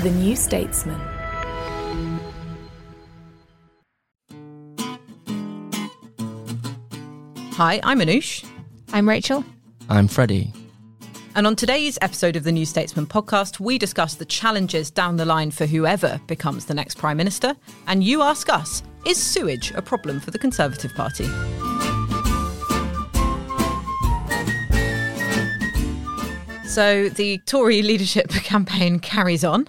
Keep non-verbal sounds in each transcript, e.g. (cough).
The New Statesman. Hi, I'm Anoosh. I'm Rachel. I'm Freddie. And on today's episode of the New Statesman podcast, we discuss the challenges down the line for whoever becomes the next Prime Minister. And you ask us is sewage a problem for the Conservative Party? So the Tory (laughs) leadership (laughs) campaign carries on.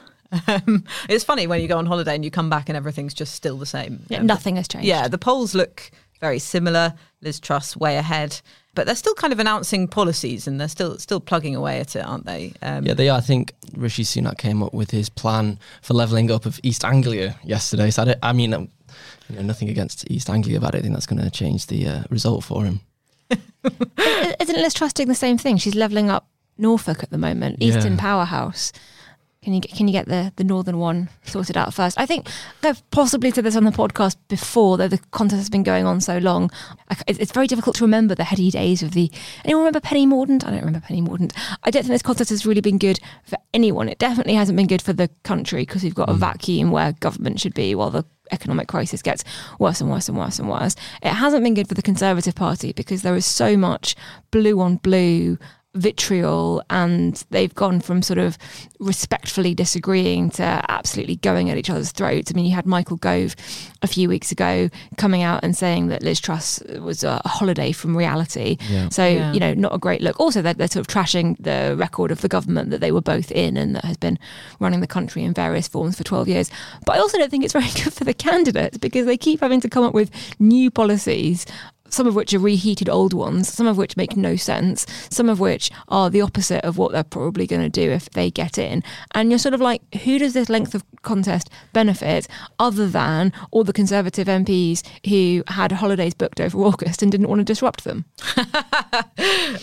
Um, it's funny when you go on holiday and you come back and everything's just still the same. Yeah, Um, nothing has changed. Yeah, the polls look very similar. Liz Truss way ahead, but they're still kind of announcing policies and they're still still plugging away at it, aren't they? Um, Yeah, they are. I think Rishi Sunak came up with his plan for levelling up of East Anglia yesterday. So I, I mean, um, you know, nothing against East Anglia, but I don't think that's going to change the uh, result for him. (laughs) Isn't Liz Truss doing the same thing? She's levelling up Norfolk at the moment, Yeah. Eastern Powerhouse. Can you get, can you get the, the northern one sorted out first? I think I've possibly said this on the podcast before, though the contest has been going on so long. I It's, it's very difficult to remember the heady days of the. Anyone remember Penny Mordaunt? I don't remember Penny Mordaunt. I don't think this contest has really been good for anyone. It definitely hasn't been good for the country because we've got a mm. vacuum where government should be while the economic crisis gets worse and worse and worse and worse. It hasn't been good for the Conservative Party because there is so much blue on blue vitriol and they've gone from sort of respectfully disagreeing to absolutely going at each other's throats. I mean, you had Michael Gove a few weeks ago coming out and saying that Liz Truss was a holiday from reality. Yeah. So, Yeah. you know, not a great look. Also, they're, they're sort of trashing the record of the government that they were both in and that has been running the country in various forms for 12 years. But I also don't think it's very (laughs) good for the candidates because they keep having to come up with new policies some of which are reheated old ones, some of which make no sense, some of which are the opposite of what they're probably going to do if they get in. And you're sort of like, who does this length of contest benefit other than all the Conservative MPs who had holidays booked over (laughs) August and didn't want to disrupt them? (laughs)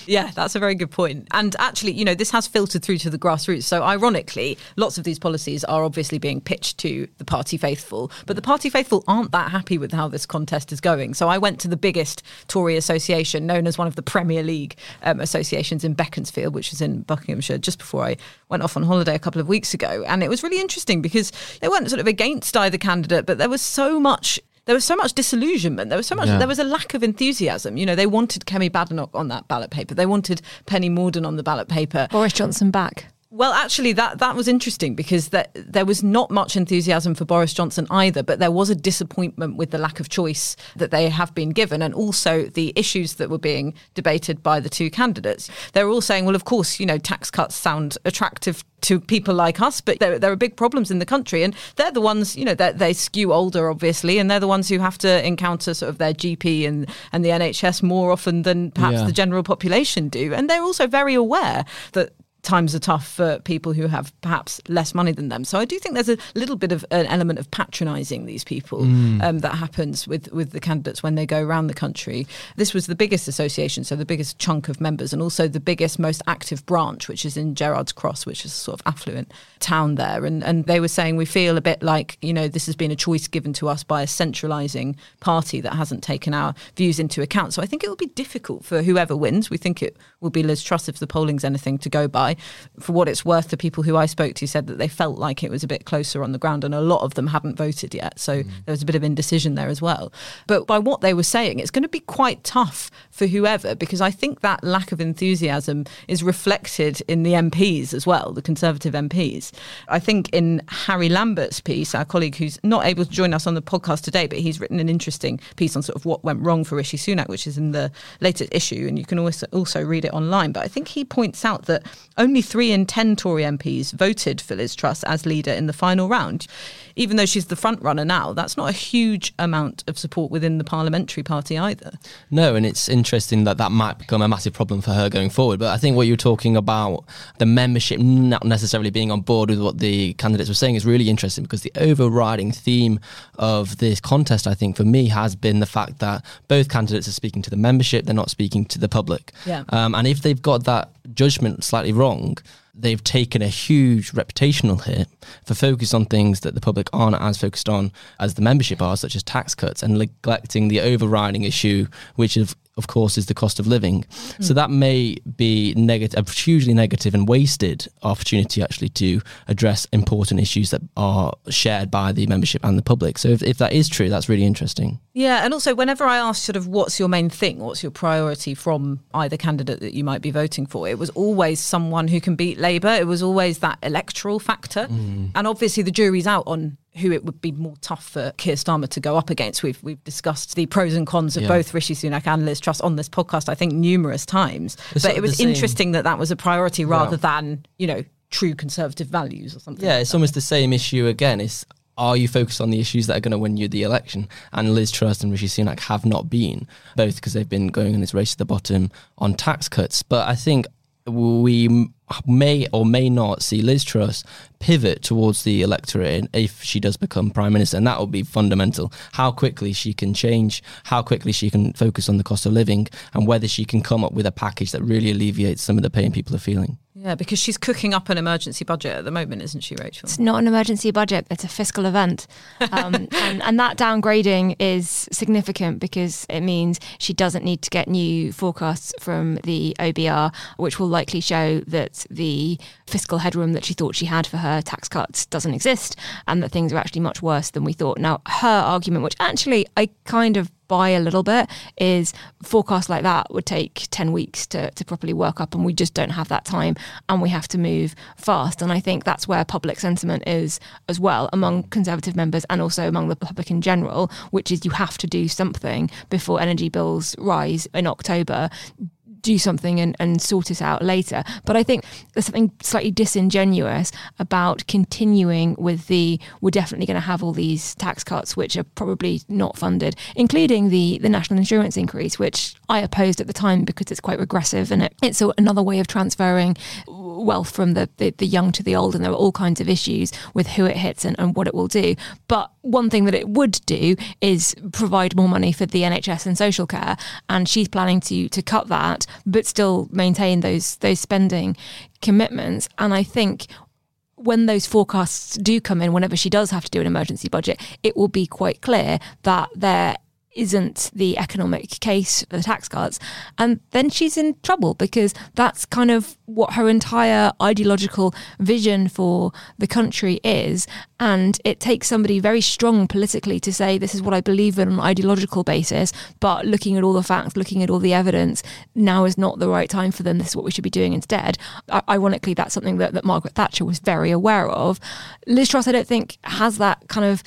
Yeah, that's a very good point. And actually, you know, this has filtered through to the grassroots. So, ironically, lots of these policies are obviously being pitched to the party faithful, but the party faithful aren't that happy with how this contest is going. So, I went to the biggest Tory association, known as one of the Premier League um, associations in Beaconsfield, which is in Buckinghamshire, just before I went off on holiday a couple of weeks ago. And it was really interesting because they weren't sort of against either candidate, but there was so much there was so much disillusionment. There was so much. Yeah. There was a lack of enthusiasm. You know, they wanted Kemi Badenoch on that ballot paper. They wanted Penny Mordaunt on the ballot paper. Boris Johnson back. Well, actually, that that was interesting because that, there was not much enthusiasm for Boris Johnson either, but there was a disappointment with the lack of choice that they have been given, and also the issues that were being debated by the two candidates. They were all saying, "Well, of course, you know, tax cuts sound attractive." To people like us, but there, there are big problems in the country, and they're the ones, you know, that they skew older, obviously, and they're the ones who have to encounter sort of their GP and, and the NHS more often than perhaps Yeah. the general population do. And they're also very aware that times are tough for people who have perhaps less money than them. So I do think there's a little bit of an element of patronising these people um, that happens with, with the candidates when they go around the country. This was the biggest association, so the biggest chunk of members, and also the biggest, most active branch, which is in Gerrard's Cross, which is a sort of affluent town there. And, and they were saying we feel a bit like, you know, this has been a choice given to us by a centralising party that hasn't taken our views into account. So I think it will be difficult for whoever wins. We think it will be Liz Truss if the polling's anything to go by. For what it's worth, the people who I spoke to said that they felt like it was a bit closer on the ground, and a lot of them hadn't voted yet. So mm. there was a bit of indecision there as well. But by what they were saying, it's going to be quite tough for whoever because I think that lack of enthusiasm is reflected in the MPs as well, the Conservative MPs. I think in Harry Lambert's piece, our colleague who's not able to join us on the podcast today, but he's written an interesting piece on sort of what went wrong for Rishi Sunak, which is in the latest issue, and you can also also read it online. But I think he points out that only three in ten Tory MPs voted for Liz Truss as leader in the final round. Even though she's the front runner now, that's not a huge amount of support within the parliamentary party either. No, and it's interesting that that might become a massive problem for her going forward. But I think what you're talking about, the membership not necessarily being on board with what the candidates were saying, is really interesting because the overriding theme of this contest, I think, for me, has been the fact that both candidates are speaking to the membership, they're not speaking to the public. Yeah. Um, and if they've got that judgment slightly wrong, they've taken a huge reputational hit for focus on things that the public aren't as focused on as the membership are, such as tax cuts, and neglecting the overriding issue, which of of course, is the cost of living. Mm. So that may be negative, a hugely negative and wasted opportunity actually to address important issues that are shared by the membership and the public. So if, if that is true, that's really interesting. Yeah, and also whenever I asked sort of what's your main thing, what's your priority from either candidate that you might be voting for, it was always someone who can beat Labour. It was always that electoral factor. Mm. And obviously the jury's out on who it would be more tough for Keir Starmer to go up against. We've we've discussed the pros and cons of yeah. both Rishi Sunak and Liz Truss on this podcast, I think, numerous times. It's but it was interesting that that was a priority rather than you know true conservative values or something. Yeah, like it's that. almost the same issue again. It's are you focused on the issues that are going to win you the election? And Liz Truss and Rishi Sunak have not been, both because they've been going in this race to the bottom on tax cuts. But I think we may or may not see Liz Truss pivot towards the electorate if she does become prime minister, and that will be fundamental. How quickly she can change, how quickly she can focus on the cost of living, and whether she can come up with a package that really alleviates some of the pain people are feeling. Yeah, because she's cooking up an emergency budget at the moment, isn't she, Rachel? It's not an emergency budget, it's a fiscal event. Um, (laughs) and, and that downgrading is significant because it means she doesn't need to get new forecasts from the OBR, which will likely show that the fiscal headroom that she thought she had for her tax cuts doesn't exist and that things are actually much worse than we thought. Now, her argument, which actually I kind of buy a little bit is forecasts like that would take 10 weeks to, to properly work up and we just don't have that time and we have to move fast. And i think that's where public sentiment is as well among conservative members and also among the public in general which is you have to do something before energy bills rise in october do something and, and sort it out later. But I think there's something slightly disingenuous about continuing with the we're definitely going to have all these tax cuts which are probably not funded, including the the national insurance increase, which I opposed at the time because it's quite regressive and it, it's another way of transferring wealth from the, the, the young to the old, and there are all kinds of issues with who it hits and, and what it will do. But one thing that it would do is provide more money for the NHS and social care, and she's planning to to cut that, but still maintain those those spending commitments. And I think when those forecasts do come in, whenever she does have to do an emergency budget, it will be quite clear that there isn't the economic case for the tax cuts. And then she's in trouble because that's kind of what her entire ideological vision for the country is. And it takes somebody very strong politically to say, this is what I believe in on an ideological basis, but looking at all the facts, looking at all the evidence, now is not the right time for them. This is what we should be doing instead. Ironically, that's something that, that Margaret Thatcher was very aware of. Liz Truss, I don't think, has that kind of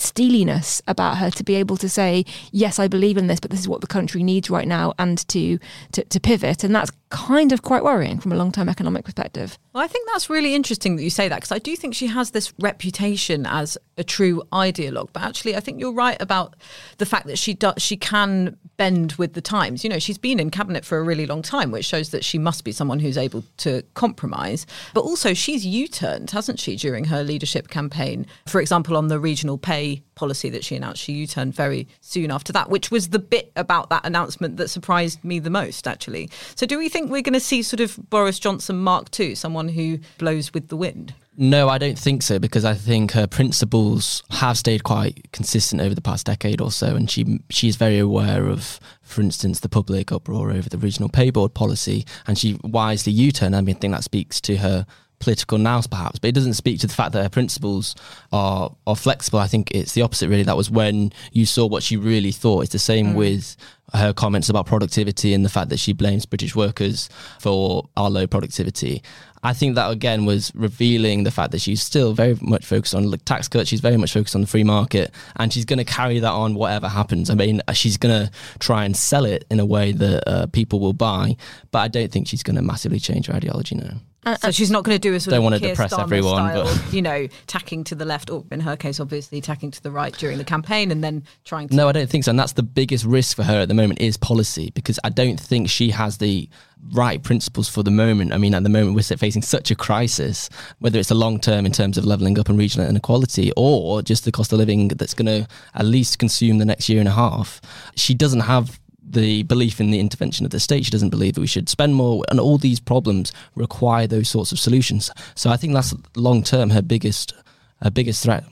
steeliness about her to be able to say, yes, I believe in this, but this is what the country needs right now, and to to, to pivot. And that's kind of quite worrying from a long term economic perspective. Well, I think that's really interesting that you say that because I do think she has this reputation as a true ideologue. But actually, I think you're right about the fact that she does she can bend with the times. You know, she's been in cabinet for a really long time, which shows that she must be someone who's able to compromise. But also, she's U-turned, hasn't she, during her leadership campaign? For example, on the regional pay policy that she announced, she U-turned very soon after that, which was the bit about that announcement that surprised me the most, actually. So, do we think we're going to see sort of Boris Johnson Mark II, someone someone who blows with the wind? No, I don't think so because I think her principles have stayed quite consistent over the past decade or so, and she she's very aware of, for instance, the public uproar over the regional pay board policy, and she wisely U-turned. I mean, I think that speaks to her political nous, perhaps, but it doesn't speak to the fact that her principles are are flexible. I think it's the opposite, really. That was when you saw what she really thought. It's the same mm. with her comments about productivity and the fact that she blames British workers for our low productivity. I think that again was revealing the fact that she's still very much focused on tax cuts. She's very much focused on the free market, and she's going to carry that on whatever happens. I mean, she's going to try and sell it in a way that uh, people will buy, but I don't think she's going to massively change her ideology now. Uh, so she's not going to do a sort don't of want to depress Starmer everyone, style, but you know, tacking to the left, or in her case, obviously tacking to the right during the campaign, and then trying to. No, I don't think so, and that's the biggest risk for her at the moment is policy because I don't think she has the right principles for the moment. I mean, at the moment we're facing such a crisis, whether it's a long term in terms of leveling up and regional inequality, or just the cost of living that's going to at least consume the next year and a half. She doesn't have the belief in the intervention of the state. She doesn't believe that we should spend more, and all these problems require those sorts of solutions. So I think that's long term her biggest, her biggest threat.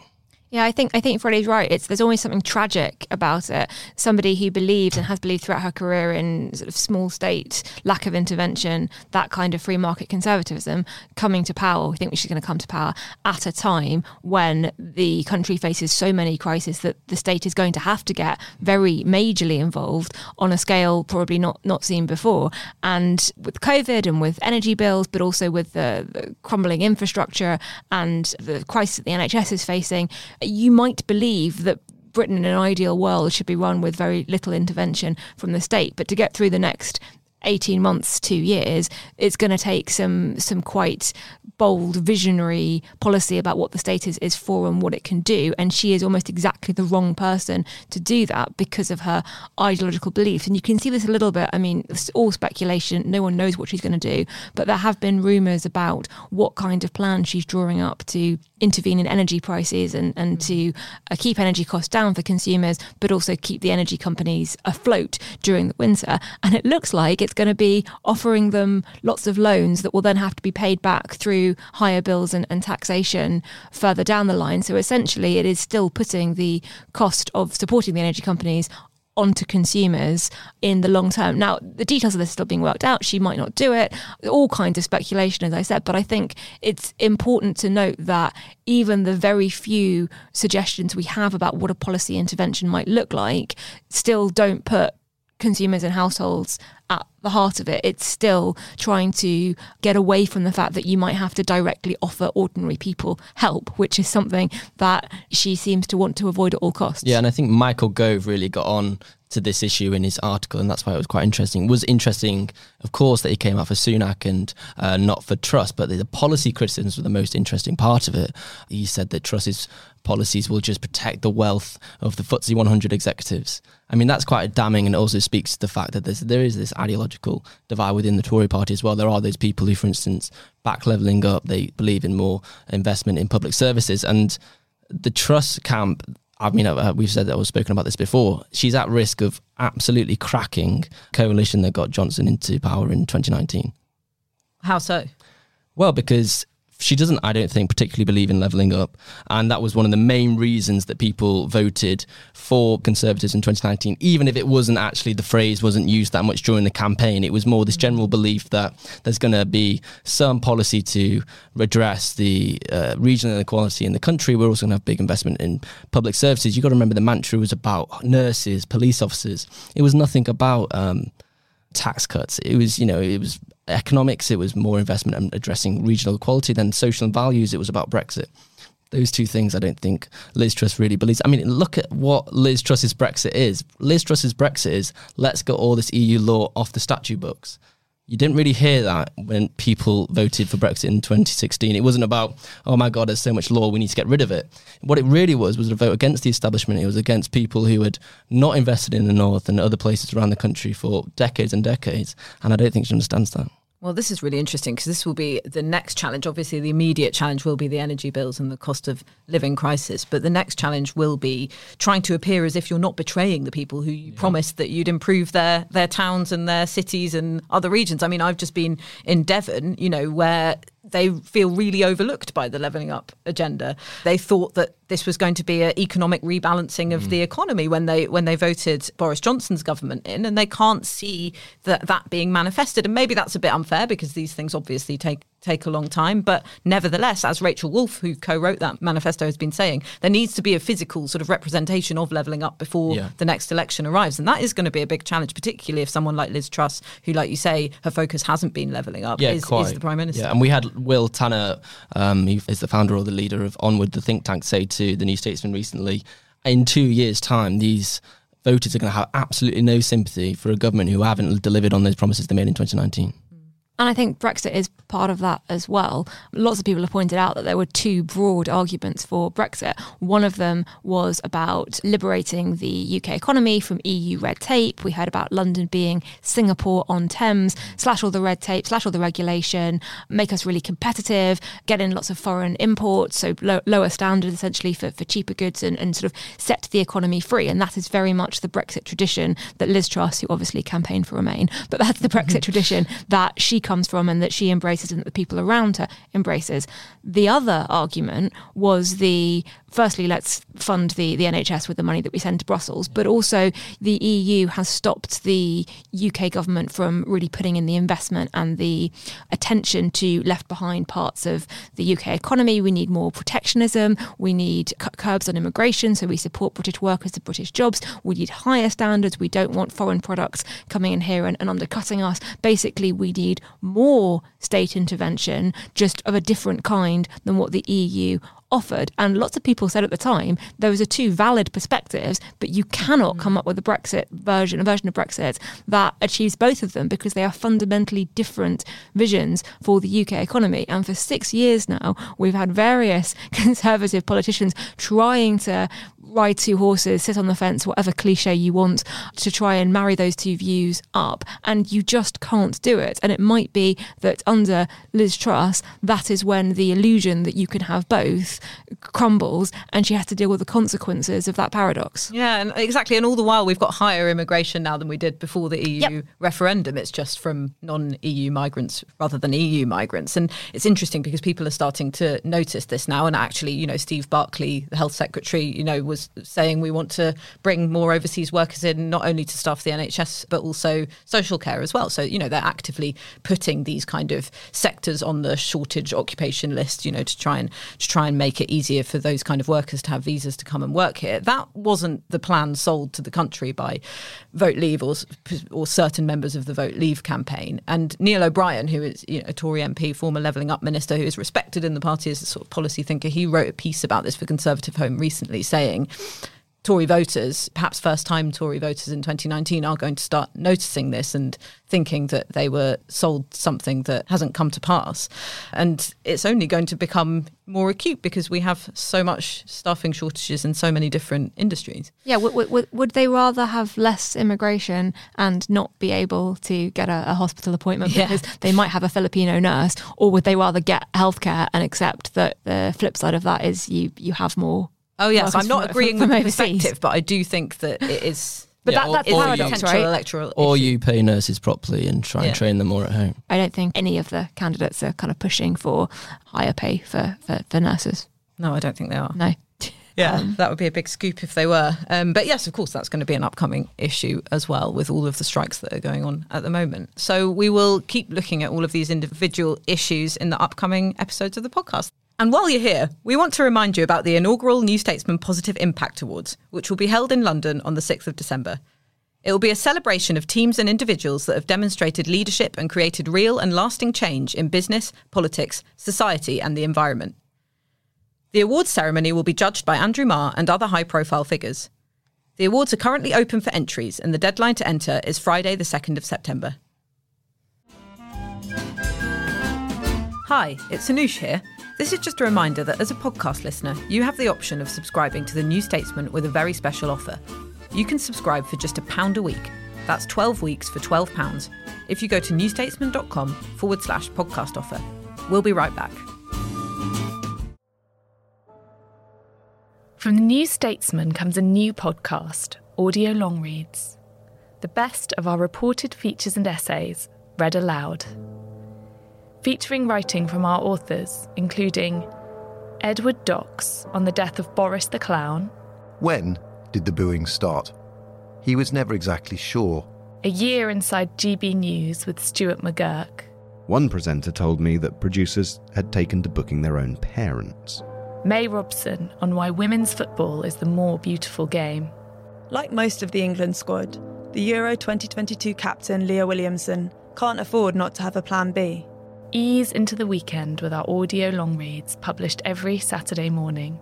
Yeah, I think I think Freddie's right. It's there's always something tragic about it. Somebody who believes and has believed throughout her career in sort of small state, lack of intervention, that kind of free market conservatism, coming to power. We think she's going to come to power at a time when the country faces so many crises that the state is going to have to get very majorly involved on a scale probably not not seen before. And with COVID and with energy bills, but also with the, the crumbling infrastructure and the crisis that the NHS is facing you might believe that Britain in an ideal world should be run with very little intervention from the state. But to get through the next 18 months, two years, it's going to take some some quite bold, visionary policy about what the state is, is for and what it can do. And she is almost exactly the wrong person to do that because of her ideological beliefs. And you can see this a little bit. I mean, it's all speculation. No one knows what she's going to do. But there have been rumours about what kind of plan she's drawing up to intervene in energy prices and, and to uh, keep energy costs down for consumers, but also keep the energy companies afloat during the winter. And it looks like it's going to be offering them lots of loans that will then have to be paid back through higher bills and, and taxation further down the line. So essentially, it is still putting the cost of supporting the energy companies onto consumers in the long term. Now, the details of this are still being worked out. She might not do it. All kinds of speculation, as I said. But I think it's important to note that even the very few suggestions we have about what a policy intervention might look like still don't put consumers and households at the heart of it. It's still trying to get away from the fact that you might have to directly offer ordinary people help, which is something that she seems to want to avoid at all costs. Yeah, and I think Michael Gove really got on to this issue in his article, and that's why it was quite interesting. It was interesting, of course, that he came out for Sunak and uh, not for Truss, but the, the, policy criticisms were the most interesting part of it. He said that Truss's policies will just protect the wealth of the FTSE 100 executives. I mean, that's quite damning, and also speaks to the fact that there is this ideological divide within the Tory party as well. There are those people who, for instance, back levelling up, they believe in more investment in public services, and the Truss camp I mean, uh, we've said that we've spoken about this before. She's at risk of absolutely cracking coalition that got Johnson into power in 2019. How so? Well, because she doesn't, I don't think, particularly believe in levelling up. And that was one of the main reasons that people voted for Conservatives in 2019, even if it wasn't actually, the phrase wasn't used that much during the campaign. It was more this general belief that there's going to be some policy to redress the uh, regional inequality in the country. We're also going to have big investment in public services. You've got to remember the mantra was about nurses, police officers. It was nothing about. Um, tax cuts. It was, you know, it was economics, it was more investment and addressing regional equality. Then social values, it was about Brexit. Those two things I don't think Liz Truss really believes. I mean, look at what Liz Truss's Brexit is. Liz Truss's Brexit is let's get all this EU law off the statute books. You didn't really hear that when people voted for Brexit in 2016. It wasn't about, oh my God, there's so much law, we need to get rid of it. What it really was was a vote against the establishment. It was against people who had not invested in the North and other places around the country for decades and decades. And I don't think she understands that. Well, this is really interesting because this will be the next challenge. Obviously, the immediate challenge will be the energy bills and the cost of living crisis. But the next challenge will be trying to appear as if you're not betraying the people who you yeah. promised that you'd improve their their towns and their cities and other regions. I mean, I've just been in Devon, you know, where they feel really overlooked by the levelling up agenda. They thought that this was going to be an economic rebalancing of mm. the economy when they when they voted Boris Johnson's government in, and they can't see that that being manifested. And maybe that's a bit unfair because these things obviously take take a long time. But nevertheless, as Rachel Wolf, who co-wrote that manifesto, has been saying, there needs to be a physical sort of representation of levelling up before yeah. the next election arrives, and that is going to be a big challenge, particularly if someone like Liz Truss, who, like you say, her focus hasn't been levelling up, yeah, is, is, the prime minister. Yeah, and we had Will Tanner, um, he is the founder or the leader of Onward, the think tank, say to the New Statesman recently, in two years' time, these voters are going to have absolutely no sympathy for a government who haven't delivered on those promises they made in 2019. And I think Brexit is part of that as well. Lots of people have pointed out that there were two broad arguments for Brexit. One of them was about liberating the UK economy from EU red tape. We heard about London being Singapore on Thames, slash all the red tape, slash all the regulation, make us really competitive, get in lots of foreign imports, so lo- lower standards essentially for, for cheaper goods and, and sort of set the economy free. And that is very much the Brexit tradition that Liz Truss, who obviously campaigned for Remain, but that's the Brexit (laughs) tradition that she comes from and that she embraces and that the people around her embraces. The other argument was the firstly, let's fund the, the NHS with the money that we send to Brussels, but also the EU has stopped the UK government from really putting in the investment and the attention to left behind parts of the UK economy. We need more protectionism. We need curbs on immigration, so we support British workers to British jobs. We need higher standards. We don't want foreign products coming in here and, and undercutting us. Basically, we need more state intervention, just of a different kind than what the EU offered. And lots of people said at the time those are two valid perspectives, but you cannot mm. come up with a Brexit version, a version of Brexit that achieves both of them because they are fundamentally different visions for the UK economy. And for six years now, we've had various (laughs) conservative politicians trying to ride two horses, sit on the fence, whatever cliche you want, to try and marry those two views up. And you just can't do it. And it might be that under Liz Truss, that is when the illusion that you can have both crumbles and she has to deal with the consequences of that paradox. Yeah, and exactly. And all the while, we've got higher immigration now than we did before the EU yep. referendum. It's just from non EU migrants rather than EU migrants. And it's interesting because people are starting to notice this now. And actually, you know, Steve Barclay, the health secretary, you know, was was saying we want to bring more overseas workers in, not only to staff the NHS, but also social care as well. So, you know, they're actively putting these kind of sectors on the shortage occupation list, you know, to try and to try and make it easier for those kind of workers to have visas to come and work here. That wasn't the plan sold to the country by Vote Leave or, or certain members of the Vote Leave campaign. And Neil O'Brien, who is you know, a Tory MP, former Levelling Up minister, who is respected in the party as a sort of policy thinker, he wrote a piece about this for Conservative Home recently saying Tory voters, perhaps first time Tory voters in 2019, are going to start noticing this and thinking that they were sold something that hasn't come to pass. And it's only going to become more acute because we have so much staffing shortages in so many different industries. Yeah, w- w- would they rather have less immigration and not be able to get a, a hospital appointment yeah. because they might have a Filipino nurse, or would they rather get healthcare and accept that the flip side of that is you you have more Oh yes, I'm not agreeing from, with the perspective, but I do think that it is. (laughs) But yeah, that, that's or, paradox, right? Electoral or issue. you pay nurses properly and try yeah. and train them more at home. I don't think any of the candidates are kind of pushing for higher pay for, for, for nurses. No, I don't think they are. No. (laughs) Yeah, um, that would be a big scoop if they were. Um, but yes, of course, that's going to be an upcoming issue as well with all of the strikes that are going on at the moment. So we will keep looking at all of these individual issues in the upcoming episodes of the podcast. And while you're here, we want to remind you about the inaugural New Statesman Positive Impact Awards, which will be held in London on the 6th of December. It will be a celebration of teams and individuals that have demonstrated leadership and created real and lasting change in business, politics, society, and the environment. The awards ceremony will be judged by Andrew Marr and other high profile figures. The awards are currently open for entries, and the deadline to enter is Friday, the 2nd of September. Hi, it's Anoosh here. This is just a reminder that as a podcast listener, you have the option of subscribing to The New Statesman with a very special offer. You can subscribe for just a pound a week. That's 12 weeks for £12 if you go to newstatesman.com forward slash podcast offer. We'll be right back. From The New Statesman comes a new podcast, Audio Long Reads. The best of our reported features and essays, read aloud featuring writing from our authors, including Edward Docx on the death of Boris the Clown. When did the booing start? He was never exactly sure. A year inside GB News with Stuart McGurk. One presenter told me that producers had taken to booking their own parents. May Robson on why women's football is the more beautiful game. Like most of the England squad, the Euro 2022 captain Leah Williamson can't afford not to have a plan B. Ease into the weekend with our audio long reads published every Saturday morning.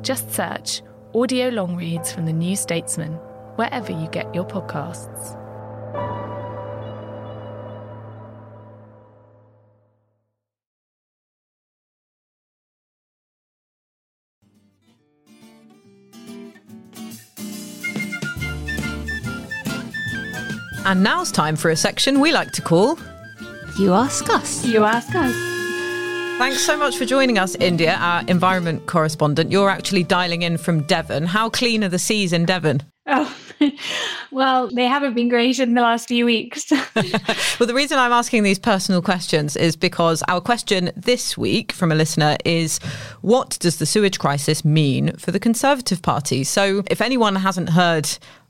Just search Audio Long Reads from the New Statesman wherever you get your podcasts. And now it's time for a section we like to call you Ask Us. You Ask Us. Thanks so much for joining us, India, our environment correspondent. You're actually dialing in from Devon. How clean are the seas in Devon? Oh, (laughs) well, they haven't been great in the last few weeks. (laughs) well, the reason I'm asking these personal questions is because our question this week from a listener is what does the sewage crisis mean for the Conservative Party? So, if anyone hasn't heard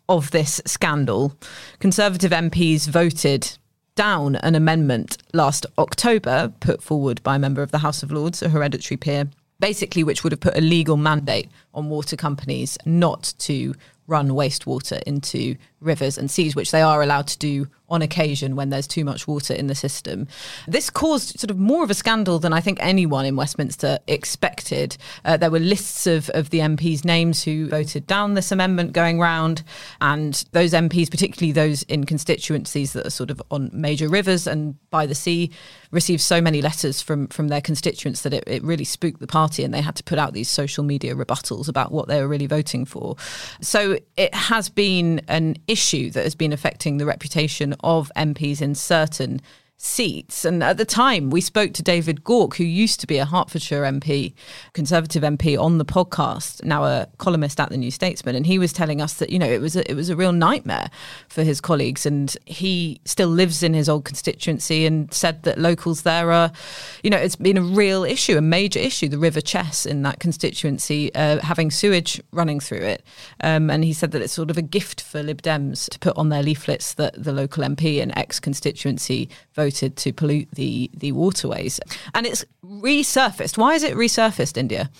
of this scandal, Conservative MPs voted down an amendment last October put forward by a member of the House of Lords, a hereditary peer, basically which would have put a legal mandate on water companies not to run wastewater into rivers and seas, which they are allowed to do on occasion when there's too much water in the system. This caused sort of more of a scandal than I think anyone in Westminster expected. Uh, there were lists of, of the MPs' names who voted down this amendment going round, and those MPs, particularly those in constituencies that are sort of on major rivers and by the sea, received so many letters from, from their constituents that it, it really spooked the party, and they had to put out these social media rebuttals about what they were really voting for. So it has been an issue that has been affecting the reputation of MPs in certain seats. And at the time, we spoke to David Gauke, who used to be a Hertfordshire MP, Conservative MP, on the podcast, now a columnist at the New Statesman, and he was telling us that you know it was a, it was a real nightmare for his colleagues, and he still lives in his old constituency, and said that locals there are, you know, it's been a real issue, a major issue, the River Chess in that constituency, uh, having sewage running through it, um, and he said that it's sort of a gift for Lib Dems to put on their leaflets that the local MP and ex constituency voted voted to pollute the the waterways, and it's resurfaced. Why is it resurfaced, India?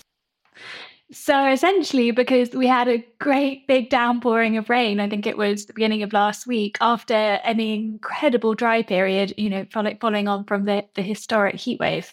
So essentially, because we had a great big downpouring of rain, I think it was the beginning of last week, after an incredible dry period, you know, following on from the, the historic heat wave.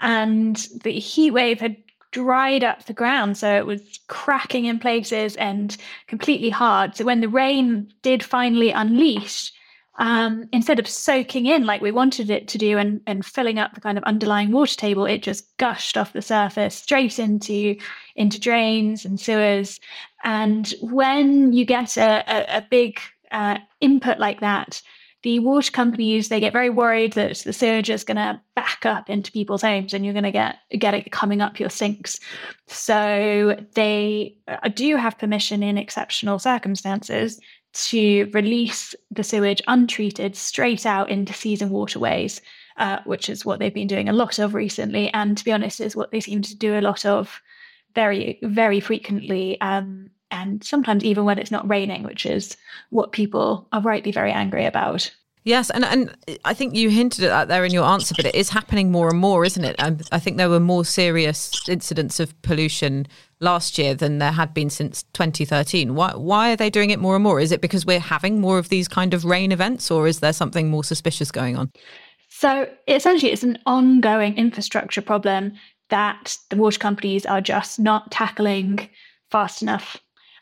And the heat wave had dried up the ground. So it was cracking in places and completely hard. So when the rain did finally unleash, um, instead of soaking in like we wanted it to do and, and filling up the kind of underlying water table, it just gushed off the surface straight into into drains and sewers. And when you get a, a, a big uh, input like that, the water companies they get very worried that the sewage is going to back up into people's homes and you're going to get get it coming up your sinks so they uh, do have permission in exceptional circumstances to release the sewage untreated straight out into seas and waterways, uh, which is what they've been doing a lot of recently. And to be honest, is what they seem to do a lot of very, very frequently. Um, and sometimes even when it's not raining, which is what people are rightly very angry about. Yes, and and I think you hinted at that there in your answer, but it is happening more and more, isn't it? And I think there were more serious incidents of pollution last year than there had been since 2013. Why why are they doing it more and more? Is it because we're having more of these kind of rain events, or is there something more suspicious going on? So essentially, it's an ongoing infrastructure problem that the water companies are just not tackling fast enough.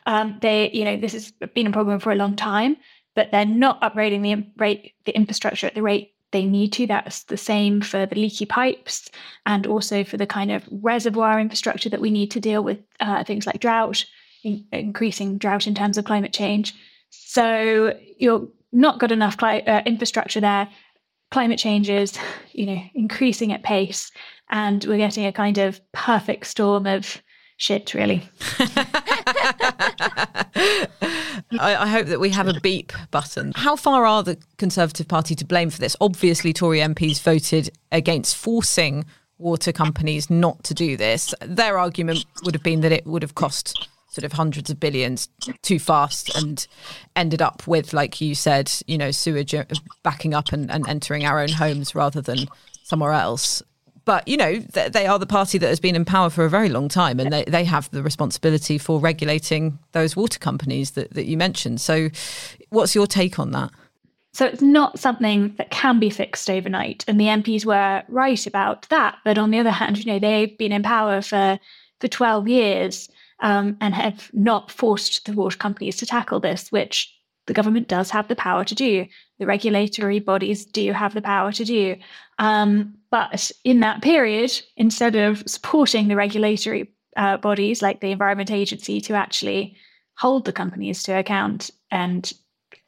Um, they, you know, this has been a problem for a long time but they're not upgrading the rate the infrastructure at the rate they need to. That's the same for the leaky pipes and also for the kind of reservoir infrastructure that we need to deal with uh, things like drought, in- increasing drought in terms of climate change. So you're not got enough cli- uh, infrastructure there. Climate change is, you know, increasing at pace, and we're getting a kind of perfect storm of shit, really. (laughs) I, I, hope that we have a beep button. How far are the Conservative Party to blame for this? Obviously, Tory MPs voted against forcing water companies not to do this. Their argument would have been that it would have cost sort of hundreds of billions too fast and ended up with, like you said, you know, sewage uh, backing up and, and entering our own homes rather than somewhere else. But, you know, they are the party that has been in power for a very long time and they, they have the responsibility for regulating those water companies that, that you mentioned. So, what's your take on that? So it's not something that can be fixed overnight. And the MPs were right about that. But on the other hand, you know, they've been in power for, for 12 years um, and have not forced the water companies to tackle this, which the government does have the power to do. The regulatory bodies do have the power to do. Um, but in that period, instead of supporting the regulatory uh, bodies like the Environment Agency to actually hold the companies to account and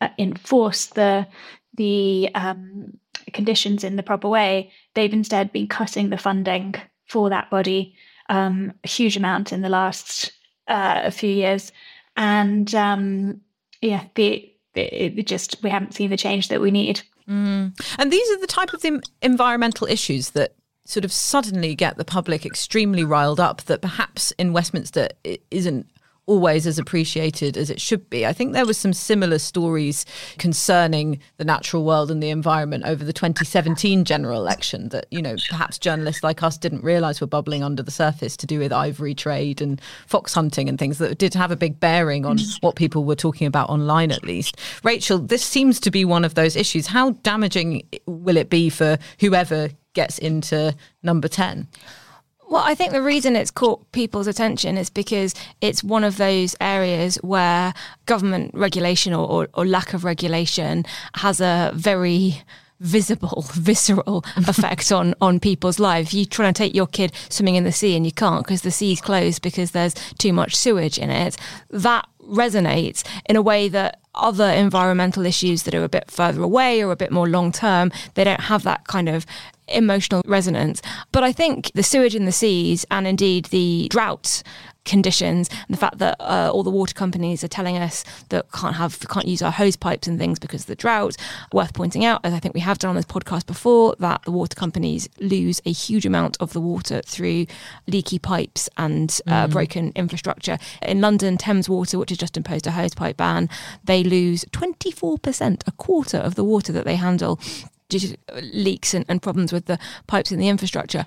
uh, enforce the the um, conditions in the proper way, they've instead been cutting the funding for that body um, a huge amount in the last uh, few years, and um, yeah, the, the just we haven't seen the change that we need. Mm. And these are the type of the environmental issues that sort of suddenly get the public extremely riled up that perhaps in Westminster it isn't always as appreciated as it should be. I think there were some similar stories concerning the natural world and the environment over the 2017 general election that, you know, perhaps journalists like us didn't realize were bubbling under the surface to do with ivory trade and fox hunting and things that did have a big bearing on what people were talking about online at least. Rachel, this seems to be one of those issues. How damaging will it be for whoever gets into number 10? Well, I think the reason it's caught people's attention is because it's one of those areas where government regulation or, or, or lack of regulation has a very visible, (laughs) visceral (laughs) effect on on people's lives. You try to take your kid swimming in the sea and you can't because the sea's closed because there's too much sewage in it. That resonates in a way that other environmental issues that are a bit further away or a bit more long term, they don't have that kind of emotional resonance. But I think the sewage in the seas and indeed the drought conditions and the fact that uh, all the water companies are telling us that can't have can't use our hose pipes and things because of the drought. Worth pointing out, as I think we have done on this podcast before, that the water companies lose a huge amount of the water through leaky pipes and uh, mm. broken infrastructure. In London, Thames Water, which has just imposed a hose pipe ban, they lose 24%, a quarter of the water that they handle due to leaks and, and problems with the pipes in the infrastructure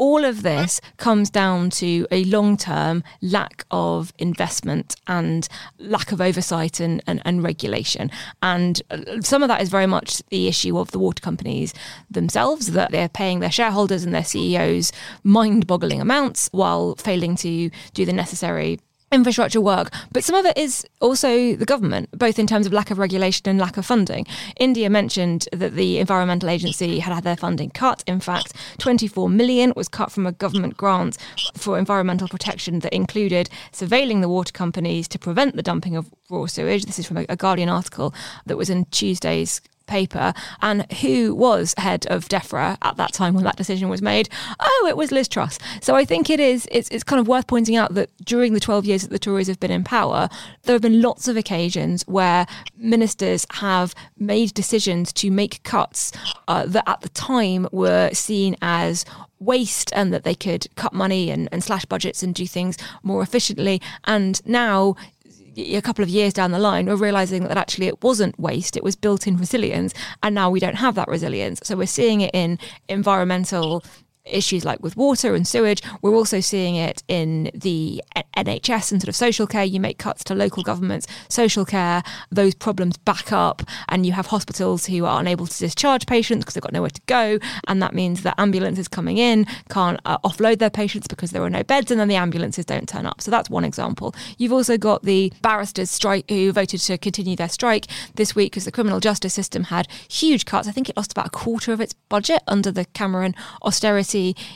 all of this comes down to a long term lack of investment and lack of oversight and, and, and, regulation. And uh, some of that is very much the issue of the water companies themselves, that they're paying their shareholders and their CEOs mind boggling amounts while failing to do the necessary infrastructure work, but some of it is also the government, both in terms of lack of regulation and lack of funding. India mentioned that the Environmental Agency had had their funding cut. In fact, 24 million was cut from a government grant for environmental protection that included surveilling the water companies to prevent the dumping of raw sewage. This is from a Guardian article that was in Tuesday's paper and who was head of DEFRA at that time when that decision was made? Oh, it was Liz Truss. So I think it is, it's, it's kind of worth pointing out that during the 12 years that the Tories have been in power, there have been lots of occasions where ministers have made decisions to make cuts uh, that at the time were seen as waste and that they could cut money and, and slash budgets and do things more efficiently. And now a couple of years down the line, we're realizing that actually it wasn't waste, it was built in resilience. And now we don't have that resilience. So we're seeing it in environmental issues like with water and sewage. We're also seeing it in the NHS and sort of social care. You make cuts to local governments, social care, those problems back up, and you have hospitals who are unable to discharge patients because they've got nowhere to go. And that means that ambulances coming in can't uh, offload their patients because there are no beds, and then the ambulances don't turn up. So that's one example. You've also got the barristers' strike who voted to continue their strike this week because the criminal justice system had huge cuts. I think it lost about a quarter of its budget under the Cameron austerity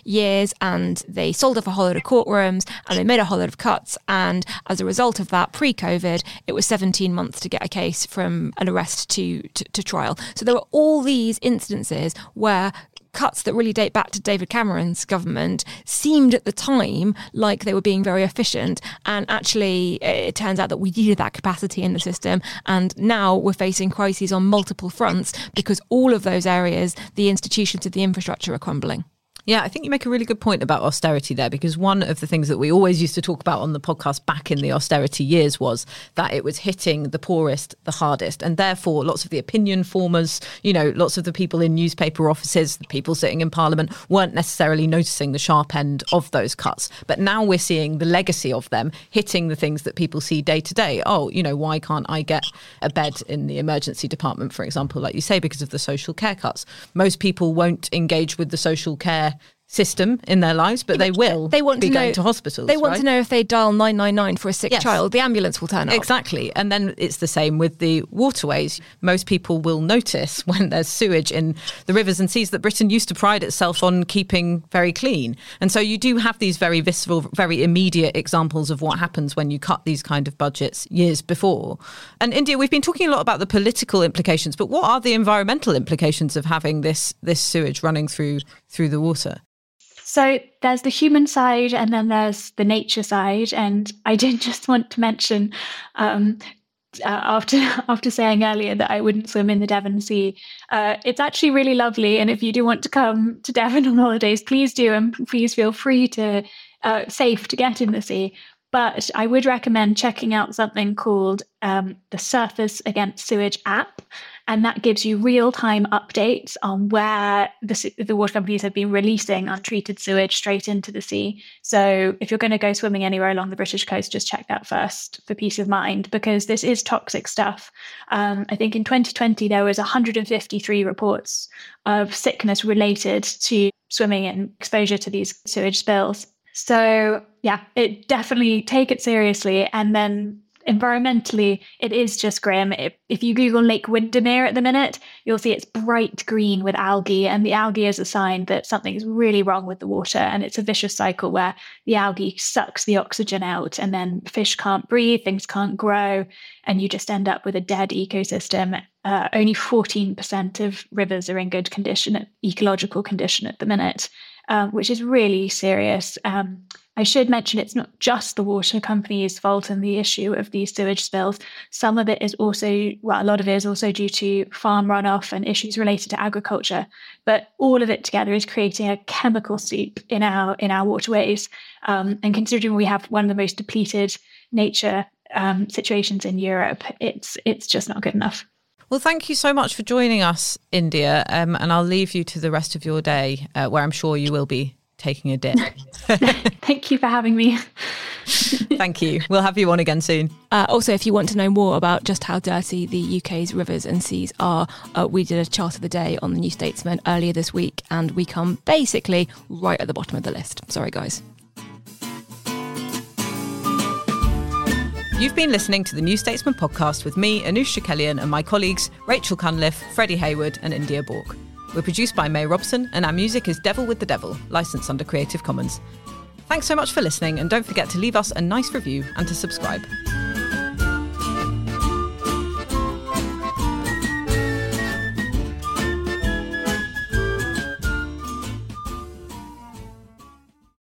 years and they sold off a whole load of courtrooms and they made a whole load of cuts. And as a result of that, pre COVID, it was 17 months to get a case from an arrest to, to, to trial. So there were all these instances where cuts that really date back to David Cameron's government seemed at the time like they were being very efficient. And actually, it turns out that we needed that capacity in the system. And now we're facing crises on multiple fronts because all of those areas, the institutions of the infrastructure are crumbling. Yeah, I think you make a really good point about austerity there because one of the things that we always used to talk about on the podcast back in the austerity years was that it was hitting the poorest the hardest. And therefore, lots of the opinion formers, you know, lots of the people in newspaper offices, the people sitting in parliament weren't necessarily noticing the sharp end of those cuts. But now we're seeing the legacy of them hitting the things that people see day to day. Oh, you know, why can't I get a bed in the emergency department, for example, like you say, because of the social care cuts? Most people won't engage with the social care system in their lives, but they will. They want to know, to hospitals. They want right? to know if they dial nine nine nine for a sick yes. child, the ambulance will turn up. Exactly, and then it's the same with the waterways. Most people will notice (laughs) when there's sewage in the rivers and seas that Britain used to pride itself on keeping very clean, and so you do have these very visceral, very immediate examples of what happens when you cut these kind of budgets years before. And India, we've been talking a lot about the political implications, but what are the environmental implications of having this this sewage running through through the water? So there's the human side and then there's the nature side. And I did (laughs) just want to mention um, uh, after (laughs) after saying earlier that I wouldn't swim in the Devon Sea. Uh, it's actually really lovely, and if you do want to come to Devon on holidays, please do, and please feel free to uh, safe to get in the sea. But I would recommend checking out something called um, the Surfers Against Sewage app. And that gives you real time updates on where the, the water companies have been releasing untreated sewage straight into the sea. So if you're going to go swimming anywhere along the British coast, just check that first for peace of mind because this is toxic stuff. Um, I think in 2020, there was 153 reports of sickness related to swimming and exposure to these sewage spills. So yeah, it definitely take it seriously and then environmentally, it is just grim. If, if you Google Lake Windermere at the minute, you'll see it's bright green with algae, and the algae is a sign that something is really wrong with the water. And it's a vicious cycle where the algae sucks the oxygen out, and then fish can't breathe, things can't grow, and you just end up with a dead ecosystem. Uh, only 14% of rivers are in good condition, ecological condition at the minute, um, which is really serious. Um, I should mention it's not just the water company's fault in the issue of these sewage spills. Some of it is also, well, a lot of it is also due to farm runoff and issues related to agriculture. But all of it together is creating a chemical soup in our in our waterways. Um, and considering we have one of the most depleted nature um, situations in Europe, it's it's just not good enough. Well, thank you so much for joining us, India, um, and I'll leave you to the rest of your day, uh, where I'm sure you will be taking a dip. (laughs) Thank you for having me. (laughs) Thank you. We'll have you on again soon. Uh, also, if you want to know more about just how dirty the UK's rivers and seas are, uh, we did a chart of the day on the New Statesman earlier this week, and we come basically right at the bottom of the list. Sorry, guys. You've been listening to the New Statesman podcast with me, Anoosh Chakelian, and my colleagues Rachel Cunliffe, Freddie Hayward, and India Bourke. We're produced by May Robson, and our music is Devil with the Devil, licensed under Creative Commons. Thanks so much for listening, and don't forget to leave us a nice review and to subscribe.